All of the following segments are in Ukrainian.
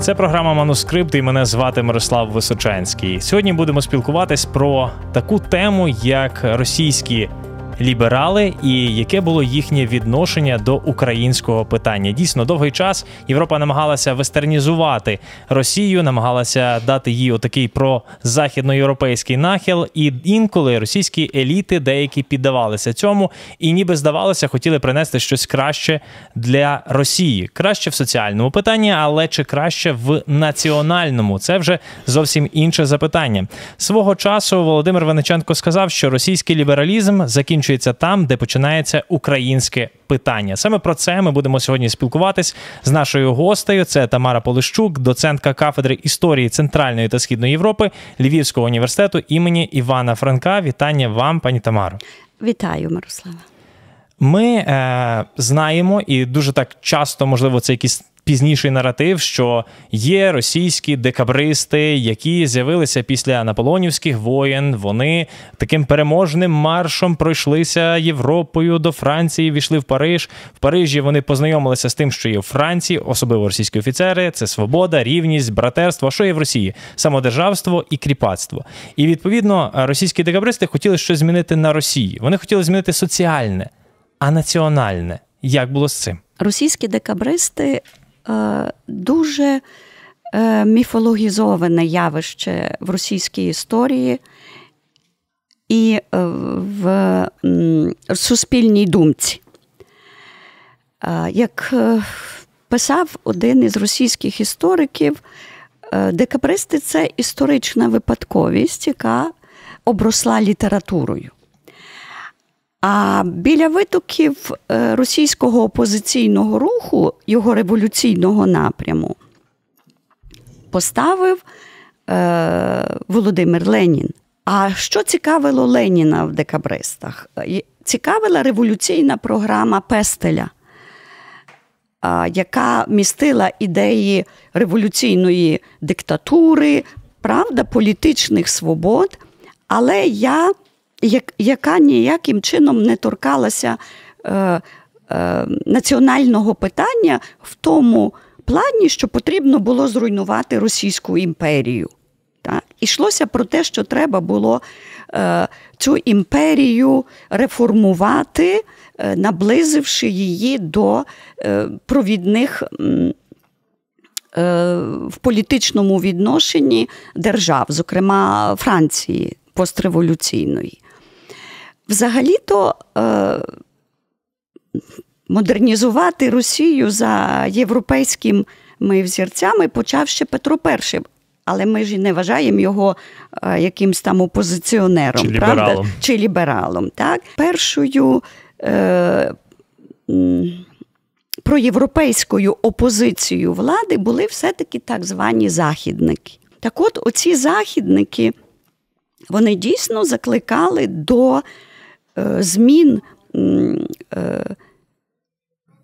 Це програма Манускрипт і мене звати Мирослав Височанський. Сьогодні будемо спілкуватись про таку тему, як російські ліберали, і яке було їхнє відношення до українського питання. Дійсно, довгий час Європа намагалася вестернізувати Росію, намагалася дати їй отакий прозахідноєвропейський нахил, і інколи російські еліти деякі піддавалися цьому, і ніби здавалося, хотіли принести щось краще для Росії, краще в соціальному питанні, але чи краще в національному? Це вже зовсім інше запитання. Свого часу Володимир Вениченко сказав, що російський лібералізм закінчує закінчується там, де починається українське питання. Саме про це ми будемо сьогодні спілкуватись з нашою гостею. Це Тамара Полищук, доцентка кафедри історії Центральної та Східної Європи Львівського університету імені Івана Франка. Вітання вам, пані Тамаро. Вітаю, Мирослава. Ми е, знаємо, і дуже так часто, можливо, це якісь пізніший наратив, що є російські декабристи, які з'явилися після наполонівських воєн. Вони таким переможним маршом пройшлися Європою до Франції, війшли в Париж. В Парижі вони познайомилися з тим, що є в Франції, особливо російські офіцери. Це свобода, рівність, братерство. А що є в Росії? Самодержавство і кріпацтво. І відповідно російські декабристи хотіли щось змінити на Росії. Вони хотіли змінити соціальне, а національне. Як було з цим? Російські декабристи дуже е, міфологізоване явище в російській історії і е, в суспільній думці. Як писав один із російських істориків, декабристи це історична випадковість, яка обросла літературою. А біля витоків е, російського опозиційного руху, його революційного напряму, поставив е, Володимир Ленін. А що цікавило Леніна в декабристах? Е, цікавила революційна програма Пестеля, яка містила ідеї революційної диктатури, правда, політичних свобод. Але я яка ніяким чином не торкалася е, е, національного питання в тому плані, що потрібно було зруйнувати Російську імперію. Так? Ішлося про те, що треба було е, цю імперію реформувати, е, наблизивши її до е, провідних. Е, в політичному відношенні держав, зокрема Франції постреволюційної. Взагалі-то е, модернізувати Росію за європейськими взірцями почав ще Петро І. Але ми ж не вважаємо його е, якимсь там опозиціонером, чи правда? лібералом. Чи лібералом. Так? Першою е, проєвропейською опозицією влади були все-таки так звані західники. Так от, оці західники, вони дійсно закликали до змін е,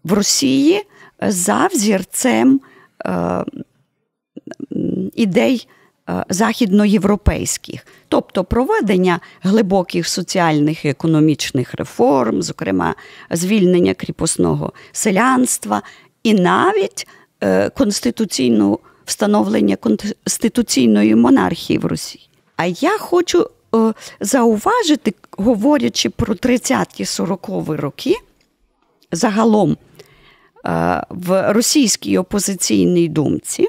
в Росії за взірцем е, ідей західноєвропейських, тобто проведення глибоких соціальних і економічних реформ, зокрема звільнення кріпосного селянства, і навіть конституційну встановлення конституційної монархії в Росії. А я хочу Е, зауважити, говорячи про 30-40 роки, загалом е, в російській опозиційній думці,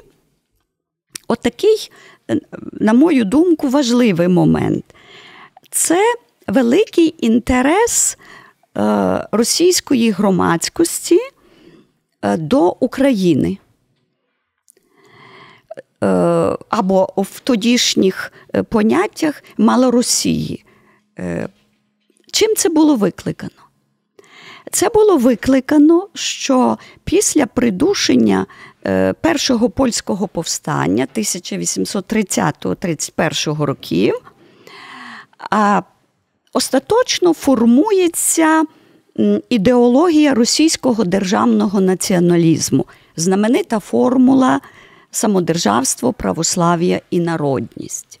отакий, е, на мою думку, важливий момент. Це великий інтерес російської громадськості до України. Е, або в тодішніх е, поняттях Малоросії. Е, чим це було викликано? Це було викликано, що після придушення першого польського повстання 1830-31 років остаточно формується ідеологія російського державного націоналізму, знаменита формула самодержавство, православ'я і народність.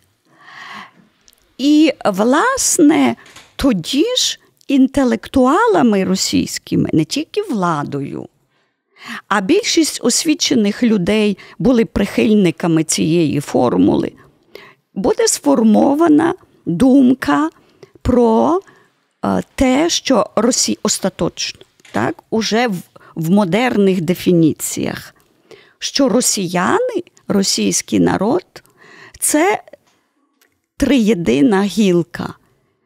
І, власне, тоді ж інтелектуалами російськими, не тільки владою, А більшість освічених людей були прихильниками цієї формули. Буде сформована думка про е, те, що Росія остаточно, так, уже в, в модерних дефініціях, що росіяни, російський народ це триєдина гілка.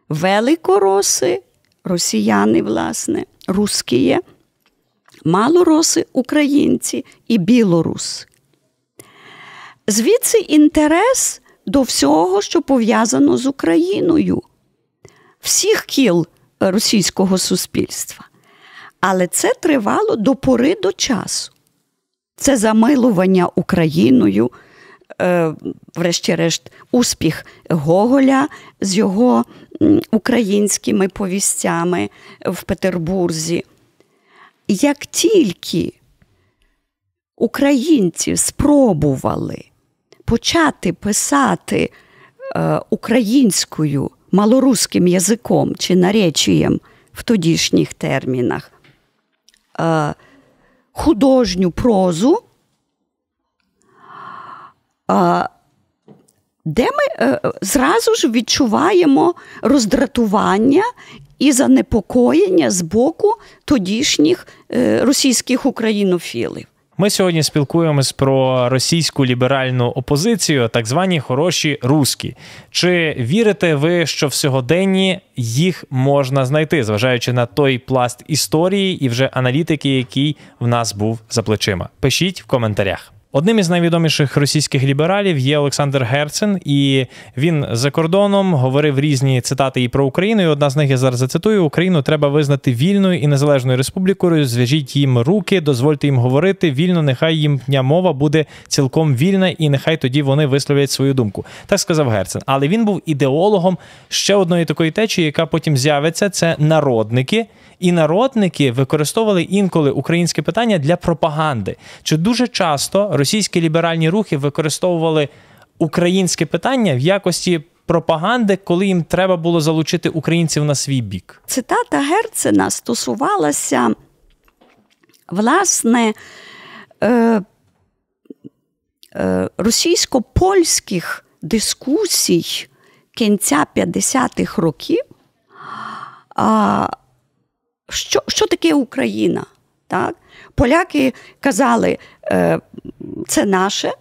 Великороси, росіяни, власне, русські, малороси, українці і білоруси. Звідси інтерес до всього, що пов'язано з Україною, всіх кіл російського суспільства. Але це тривало до пори до часу. Це замилування Україною, е, врешті-решт, успіх Гоголя з його українськими повістями в Петербурзі. Як тільки українці спробували почати писати е, українською малоруським язиком чи наречієм в тодішніх термінах е, художню прозу, де ми е, зразу ж відчуваємо роздратування і занепокоєння з боку тодішніх е, російських українофілів. Ми сьогодні спілкуємось про російську ліберальну опозицію, так звані хороші руські. Чи вірите ви, що в сьогоденні їх можна знайти, зважаючи на той пласт історії і вже аналітики, який в нас був за плечима? Пишіть в коментарях. Одним із найвідоміших російських лібералів є Олександр Герцен, і він за кордоном говорив різні цитати і про Україну. І одна з них я зараз зацитую: Україну треба визнати вільною і незалежною республікою. Зв'яжіть їм руки, дозвольте їм говорити вільно. Нехай їхня мова буде цілком вільна, і нехай тоді вони висловлять свою думку. Так сказав Герцен. Але він був ідеологом ще одної такої течії, яка потім з'явиться. Це народники. І народники використовували інколи українське питання для пропаганди. Чи дуже часто російські ліберальні рухи використовували українське питання в якості пропаганди, коли їм треба було залучити українців на свій бік? Цитата Герцена стосувалася власне е, е, російсько-польських дискусій кінця 50-х років. А, що що таке Україна? Так? Поляки казали, е, це наше,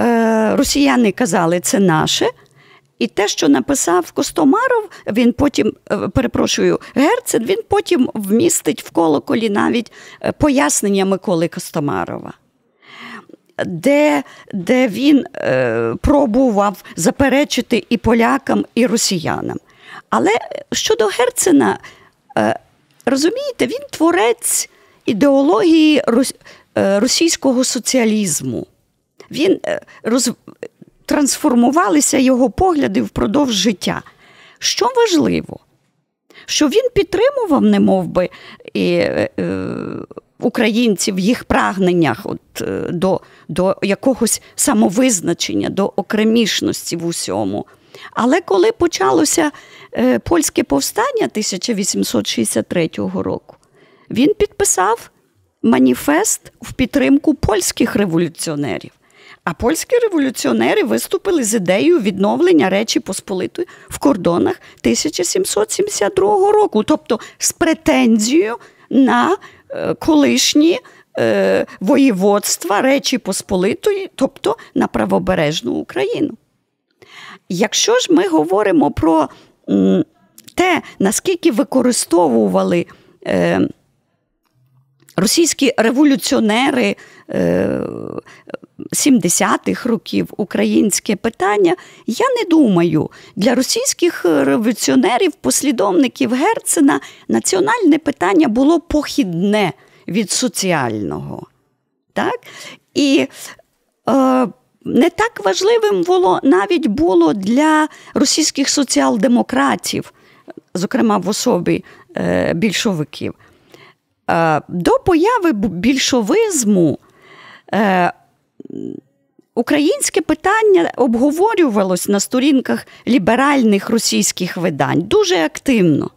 е, росіяни казали, це наше. І те, що написав Костомаров, він потім, е, перепрошую, Герцен, він потім вмістить в колоколі навіть пояснення Миколи Костомарова, де де він е, пробував заперечити і полякам, і росіянам. Але щодо Герцена, е, розумієте, він творець ідеології російського соціалізму. Він роз... трансформувалися його погляди впродовж життя. Що важливо? Що він підтримував, не мов би, і, е, українців в їх прагненнях от, е, до, до якогось самовизначення, до окремішності в усьому. Але коли почалося е, польське повстання 1863 року, він підписав маніфест в підтримку польських революціонерів. А польські революціонери виступили з ідеєю відновлення Речі Посполитої в кордонах 1772 року, тобто з претензією на е, колишні е, воєводства Речі Посполитої, тобто на правобережну Україну. Якщо ж ми говоримо про те, наскільки використовували е, російські революціонери 70-х е, років українське питання, я не думаю, для російських революціонерів, послідовників Герцена, національне питання було похідне від соціального. Так? І е, не так важливим було навіть було для російських соціал-демократів, зокрема в особі е, більшовиків. Е, до появи більшовизму е, українське питання обговорювалось на сторінках ліберальних російських видань дуже активно.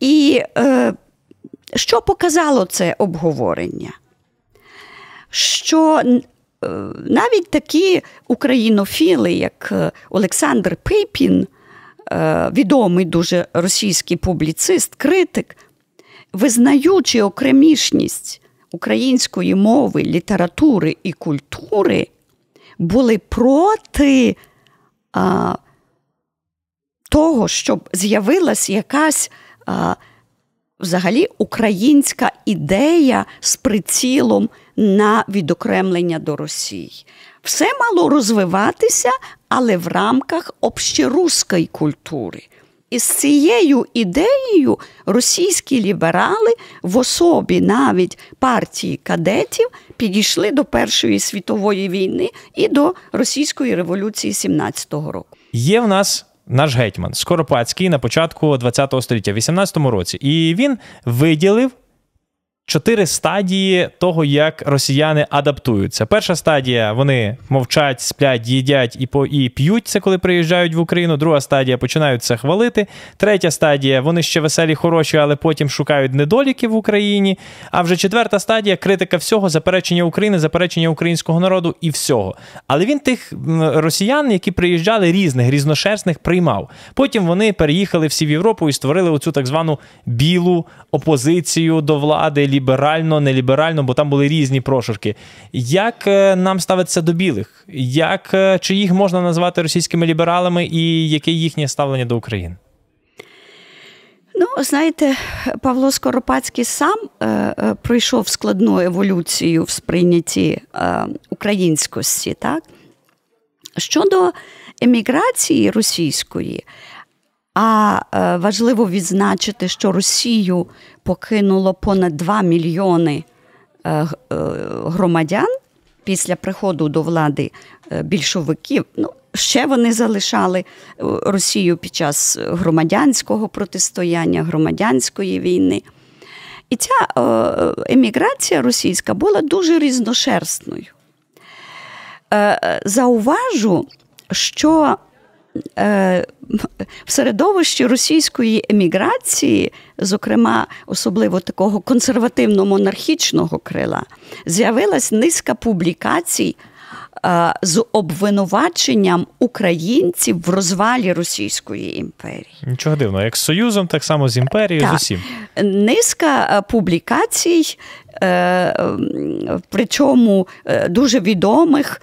І е, що показало це обговорення? Що навіть такі українофіли, як Олександр Пипін, відомий дуже російський публіцист, критик, визнаючи окремішність української мови, літератури і культури, були проти а, того, щоб з'явилась якась а, взагалі українська ідея з прицілом на відокремлення до Росії. Все мало розвиватися, але в рамках общеруської культури. І з цією ідеєю російські ліберали в особі навіть партії кадетів підійшли до Першої світової війни і до російської революції 17-го року. Є в нас наш гетьман Скоропадський на початку ХХ століття, в 18-му році, і він виділив чотири стадії того, як росіяни адаптуються. Перша стадія вони мовчать, сплять, їдять і по і п'ють це, коли приїжджають в Україну. Друга стадія починають це хвалити. Третя стадія вони ще веселі, хороші, але потім шукають недоліки в Україні. А вже четверта стадія критика всього, заперечення України, заперечення українського народу і всього. Але він тих росіян, які приїжджали різних, різношерстних, приймав. Потім вони переїхали всі в Європу і створили оцю так звану білу опозицію до влади ліберально, неліберально, бо там були різні прошурки. Як е, нам ставиться до білих? Як, е, Чи їх можна назвати російськими лібералами, і яке їхнє ставлення до України? Ну, знаєте, Павло Скоропадський сам е, е, пройшов складну еволюцію в сприйнятті е, українськості. Так? Щодо еміграції російської, а е, важливо відзначити, що Росію покинуло понад 2 мільйони е, е, громадян після приходу до влади більшовиків. Ну, Ще вони залишали Росію під час громадянського протистояння, громадянської війни. І ця еміграція російська була дуже різношерстною. Зауважу, що в середовищі російської еміграції, зокрема, особливо такого консервативно-монархічного крила, з'явилась низка публікацій е, з обвинуваченням українців в розвалі Російської імперії. Нічого дивного, як з Союзом, так само з імперією, так. з усім. Низка е, публікацій. Причому дуже відомих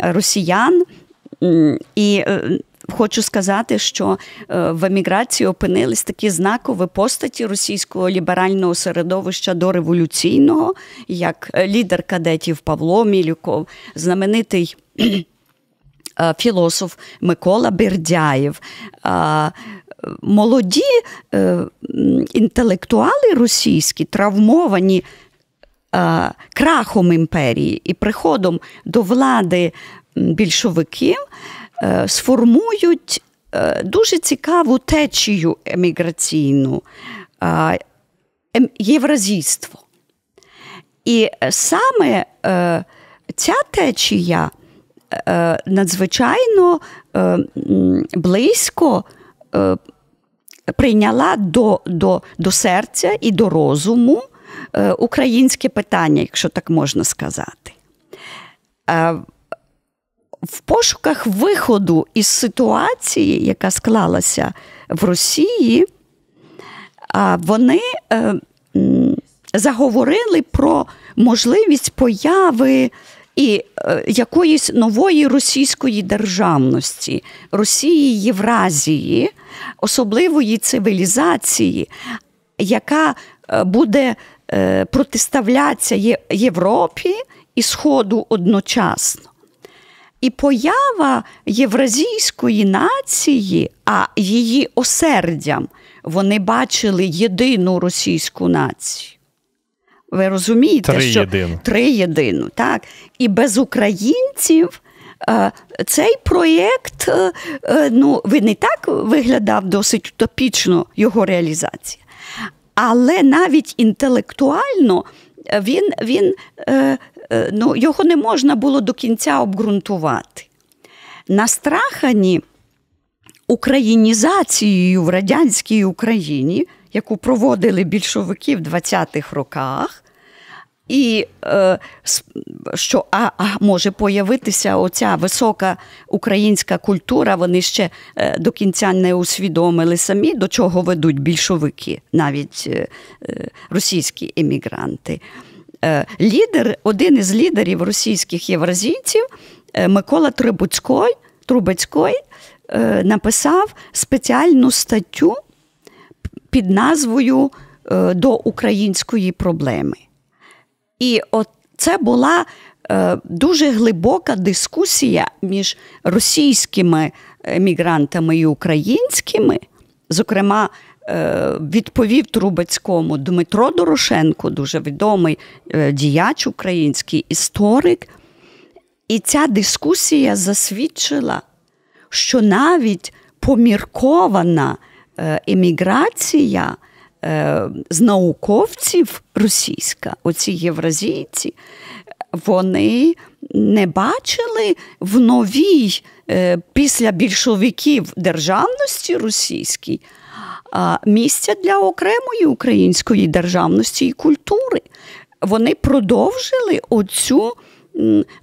росіян, і е, хочу сказати, що е, в еміграції опинились такі знакові постаті російського ліберального середовища до революційного, як е, лідер кадетів Павло Мілюков, знаменитий. Філософ Микола Бердяєв, молоді інтелектуали російські, травмовані крахом імперії і приходом до влади більшовиків е, сформують е, дуже цікаву течію еміграційну ем, євразійство. І саме е, ця течія надзвичайно близько прийняла до, до, до серця і до розуму українське питання, якщо так можна сказати в пошуках виходу із ситуації, яка склалася в Росії, вони е, заговорили про можливість появи і е, якоїсь нової російської державності, Росії Євразії, особливої цивілізації, яка е, буде протиставлятися Європі і Сходу одночасно. І поява євразійської нації, а її осердям вони бачили єдину російську націю. Ви розумієте, три що єдину. три єдину, так? І без українців е, цей проєкт е, е, ну, він і так виглядав досить утопічно його реалізація. Але навіть інтелектуально він він ну, його не можна було до кінця обґрунтувати. Настрахані українізацією в радянській Україні, яку проводили більшовики в 20-х роках. І е, що а, а може появитися оця висока українська культура, вони ще е, до кінця не усвідомили самі, до чого ведуть більшовики, навіть е, е російські емігранти. Е, лідер, Один із лідерів російських євразійців е, Микола Трибуцький, Трубецький е, написав спеціальну статтю під назвою До української проблеми. І от це була дуже глибока дискусія між російськими емігрантами і українськими. Зокрема, відповів Трубецькому Дмитро Дорошенко, дуже відомий е, діяч український історик. І ця дискусія засвідчила, що навіть поміркована е, еміграція Е, з науковців російська, оці євразійці, вони не бачили в новій е, після більшовиків державності російській місця для окремої української державності і культури. Вони продовжили оцю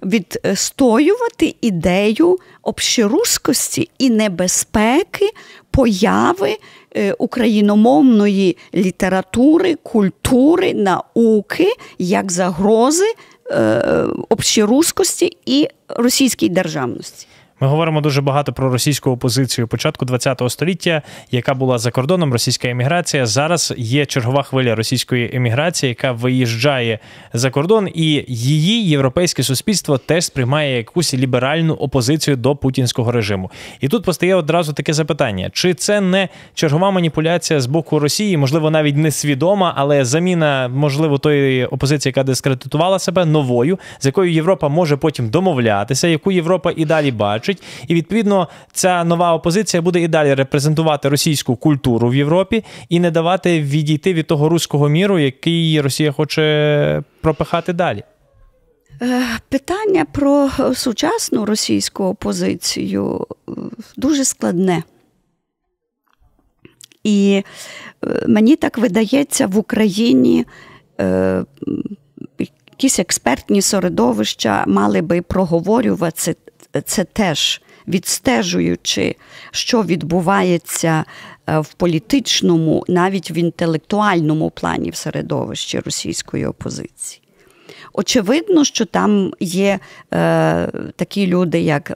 відстоювати ідею общерускості і небезпеки появи е, україномовної літератури, культури, науки як загрози е, общерускості і російській державності. Ми говоримо дуже багато про російську опозицію початку ХХ століття, яка була за кордоном, російська еміграція. Зараз є чергова хвиля російської еміграції, яка виїжджає за кордон, і її європейське суспільство теж сприймає якусь ліберальну опозицію до путінського режиму. І тут постає одразу таке запитання: чи це не чергова маніпуляція з боку Росії, можливо, навіть не свідома, але заміна, можливо, тої опозиції, яка дискредитувала себе новою, з якою Європа може потім домовлятися, яку Європа і далі бачить бачить. І відповідно ця нова опозиція буде і далі репрезентувати російську культуру в Європі і не давати відійти від того руського міру, який Росія хоче пропихати далі. Е, питання про сучасну російську опозицію е, дуже складне. І е, мені так видається, в Україні якісь експертні середовища мали би проговорювати це теж відстежуючи, що відбувається е, в політичному, навіть в інтелектуальному плані в середовищі російської опозиції. Очевидно, що там є е, такі люди, як е,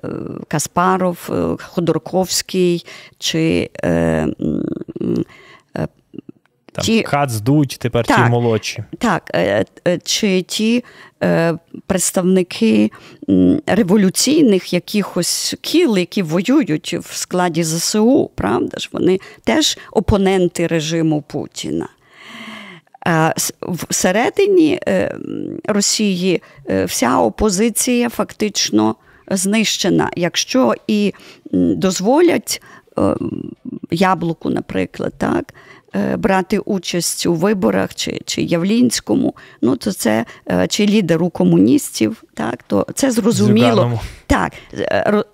Каспаров, е, Ходорковський чи е, там ті... Кацдуть, тепер так, ті молодші. Так, е, е, чи ті е, представники революційних якихось кіл, які воюють в складі ЗСУ, правда ж, вони теж опоненти режиму Путіна. А Всередині Росії вся опозиція фактично знищена. Якщо і дозволять яблуку, наприклад, так, брати участь у виборах чи чи Явлінському, ну то це е, чи лідеру комуністів, так то це зрозуміло. Так, е,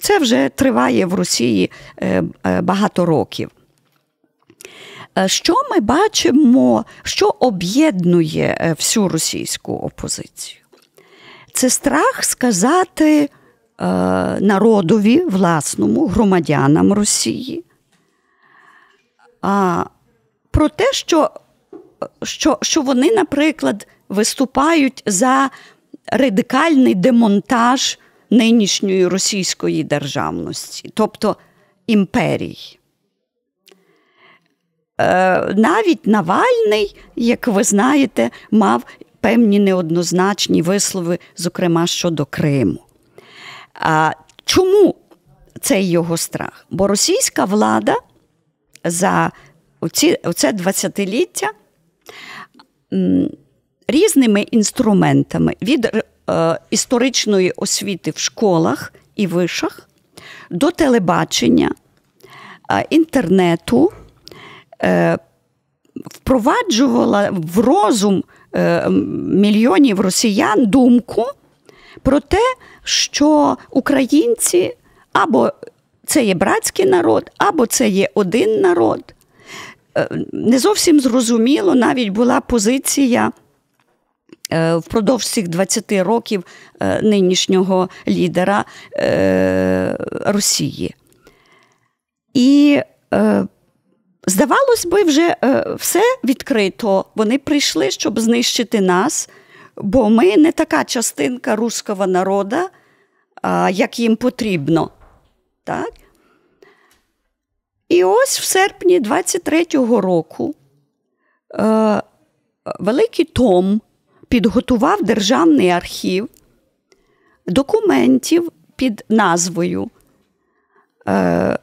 це вже триває в Росії багато років. Що ми бачимо, що об'єднує всю російську опозицію? Це страх сказати народові, власному, громадянам Росії, а, про те, що, що, що вони, наприклад, виступають за радикальний демонтаж нинішньої російської державності, тобто імперії. Е, навіть Навальний, як ви знаєте, мав певні неоднозначні вислови, зокрема щодо Криму. А Чому цей його страх? Бо російська влада за оці, оце 20-ліття різними інструментами від е, історичної освіти в школах і вишах до телебачення, е, інтернету, е, впроваджувала в розум е, мільйонів росіян думку про те, що українці або це є братський народ, або це є один народ. не зовсім зрозуміло, навіть була позиція. Впродовж цих 20 років нинішнього лідера Росії. І здавалось би, вже все відкрито. Вони прийшли, щоб знищити нас, бо ми не така частинка руського народу, як їм потрібно. Так? І ось в серпні 23-го року е, Великий Том підготував Державний архів документів під назвою е,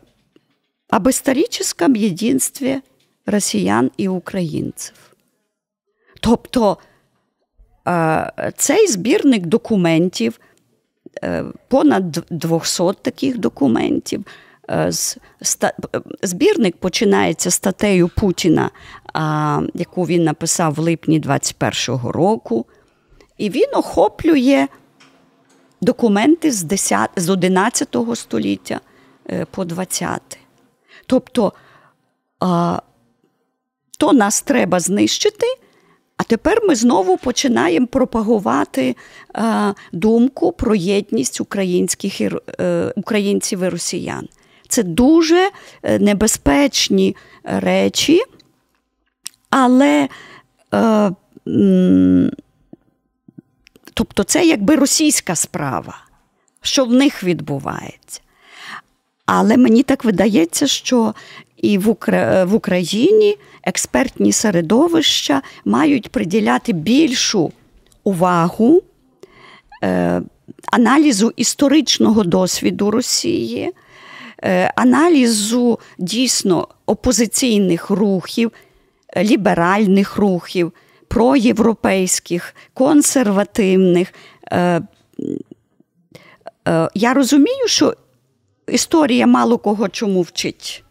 об історичному єдинстві росіян і українців. Тобто е, цей збірник документів, понад 200 таких документів. Е, збірник починається статтею Путіна, яку він написав в липні 21-го року, і він охоплює документи з 10, з 11 століття е, по 20. Тобто то нас треба знищити. А тепер ми знову починаємо пропагувати думку про єдність українських е, українців і росіян. Це дуже е, небезпечні речі, але е, тобто це якби російська справа, що в них відбувається. Але мені так видається, що і в в Україні експертні середовища мають приділяти більшу увагу е, аналізу історичного досвіду Росії. Е, аналізу дійсно опозиційних рухів, ліберальних рухів, проєвропейських, консервативних. Е, е, я розумію, що історія мало кого чому вчить.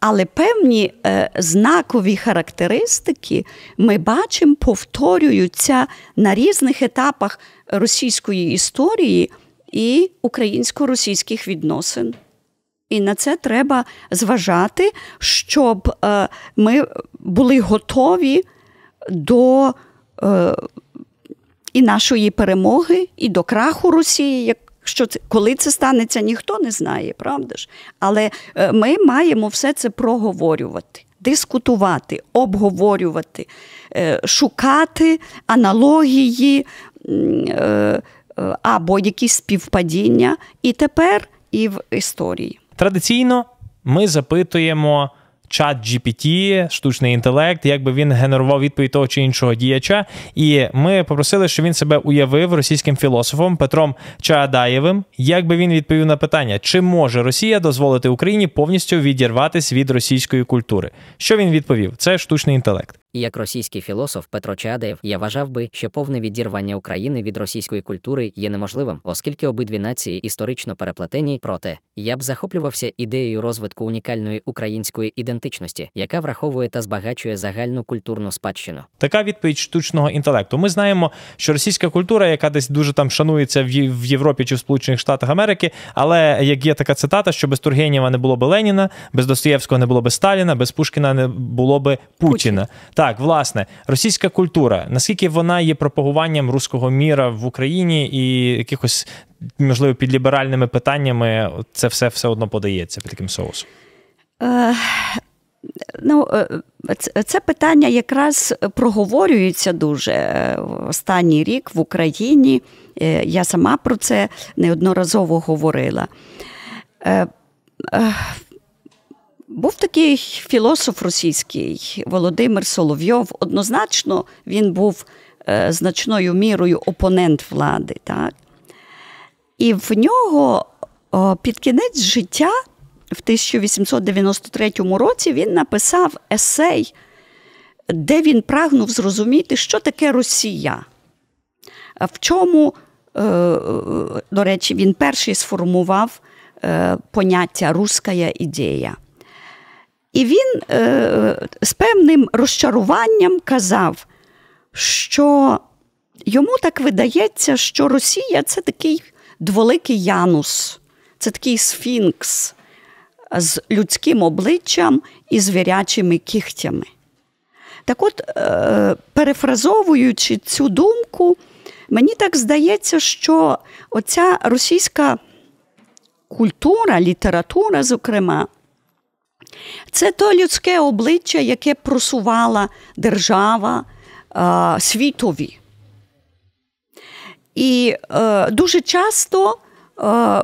Але певні е, знакові характеристики ми бачимо, повторюються на різних етапах російської історії і українсько-російських відносин. І на це треба зважати, щоб е, ми були готові до е, і нашої перемоги, і до краху Росії. Якщо це, коли це станеться, ніхто не знає, правда ж? Але е, ми маємо все це проговорювати, дискутувати, обговорювати, шукати аналогії або якісь співпадіння. І тепер і в історії. Традиційно ми запитуємо чат GPT, штучний інтелект, якби він генерував відповідь того чи іншого діяча. І ми попросили, щоб він себе уявив російським філософом Петром Чаадаєвим, як би він відповів на питання, чи може Росія дозволити Україні повністю відірватися від російської культури. Що він відповів? Це штучний інтелект. Як російський філософ Петро Чадаєв, я вважав би, що повне відірвання України від російської культури є неможливим, оскільки обидві нації історично переплетені. Проте я б захоплювався ідеєю розвитку унікальної української ідентичності, яка враховує та збагачує загальну культурну спадщину. Така відповідь штучного інтелекту. Ми знаємо, що російська культура, яка десь дуже там шанується в Європі чи в Сполучених Штатах Америки, але як є така цитата, що без Тургенєва не було би Леніна, без Достоєвського не було би Сталіна, без Пушкіна не було би Путіна. Путін. Так, власне, російська культура, наскільки вона є пропагуванням руського міра в Україні і якихось, можливо, під ліберальними питаннями це все все одно подається під таким соусом? Е, ну, е, Це питання якраз проговорюється дуже останній рік в Україні. Е, я сама про це неодноразово говорила. Був такий філософ російський Володимир Соловйов. Однозначно, він був е, значною мірою опонент влади. Так? І в нього під кінець життя, в 1893 році, він написав есей, де він прагнув зрозуміти, що таке Росія. В чому, е, до речі, він перший сформував е, поняття руська ідея. І він е, з певним розчаруванням казав, що йому так видається, що Росія це такий дволикий Янус, це такий сфінкс, з людським обличчям і звірячими кігтями. Так от, е, перефразовуючи цю думку, мені так здається, що оця російська культура, література, зокрема, це то людське обличчя, яке просувала держава е, світові. І е, дуже часто е,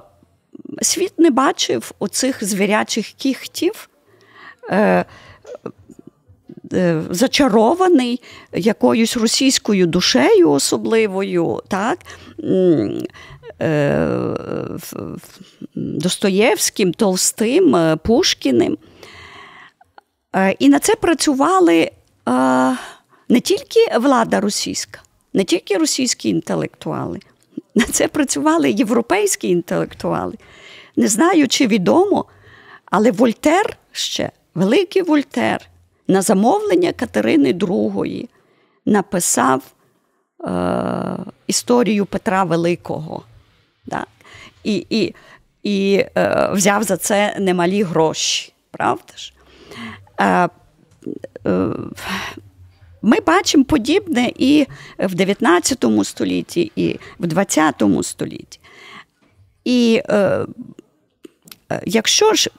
світ не бачив оцих звірячих кіхтів, е, е, зачарований якоюсь російською душею особливою, так? е, Достоєвським, Толстим, е, Пушкіним. Е, І на це працювали е, не тільки влада російська, не тільки російські інтелектуали, на це працювали європейські інтелектуали. Не знаю, чи відомо, але Вольтер ще, великий Вольтер, на замовлення Катерини II написав е, історію Петра Великого. Так? І, і, і е, взяв за це немалі гроші, правда ж? Е, е, ми бачимо подібне і в 19 столітті, і в 20 столітті. І е, е, якщо ж,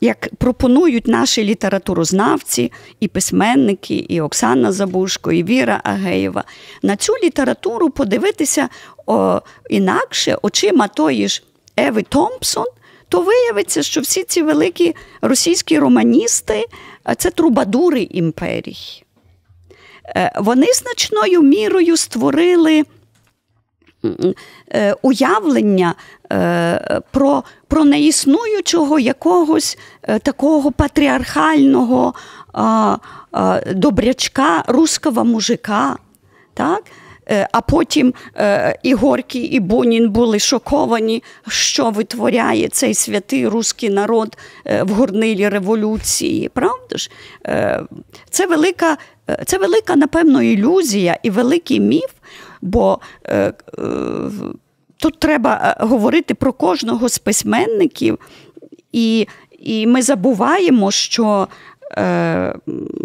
як пропонують наші літературознавці, і письменники, і Оксана Забушко, і Віра Агеєва, на цю літературу подивитися о, інакше очима тої ж Еви Томпсон, то виявиться, що всі ці великі російські романісти це трубадури імперії. Е, Вони значною мірою створили е, уявлення е, про, про неіснуючого якогось такого патріархального добрячка, руского мужика. Так? Е, А потім е, і Горький, і Бунін були шоковані, що витворяє цей святий руський народ е, в горнилі революції. Правда ж? Це велика, це велика, напевно, ілюзія і великий міф, бо тут треба говорити про кожного з письменників, і, і ми забуваємо, що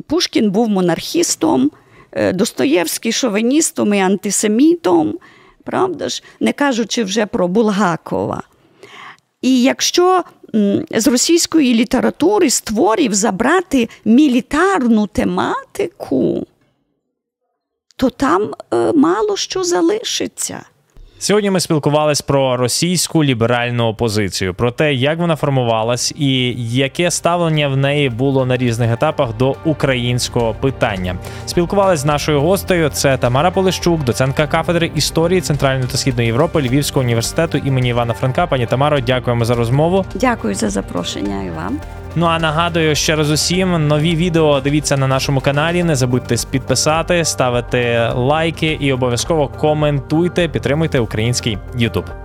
Пушкін був монархістом. Е, Достоєвський шовіністом і антисемітом, правда ж, не кажучи вже про Булгакова. І якщо з російської літератури з творів забрати мілітарну тематику, то там е, мало що залишиться. Сьогодні ми спілкувались про російську ліберальну опозицію, про те, як вона формувалась і яке ставлення в неї було на різних етапах до українського питання. Спілкувались з нашою гостею. Це Тамара Полищук, доцентка кафедри історії Центральної та Східної Європи Львівського університету імені Івана Франка. Пані Тамаро, дякуємо за розмову. Дякую за запрошення і вам. Ну а нагадую ще раз усім нові відео дивіться на нашому каналі. Не забудьте підписати, ставити лайки і обов'язково коментуйте, підтримуйте український YouTube.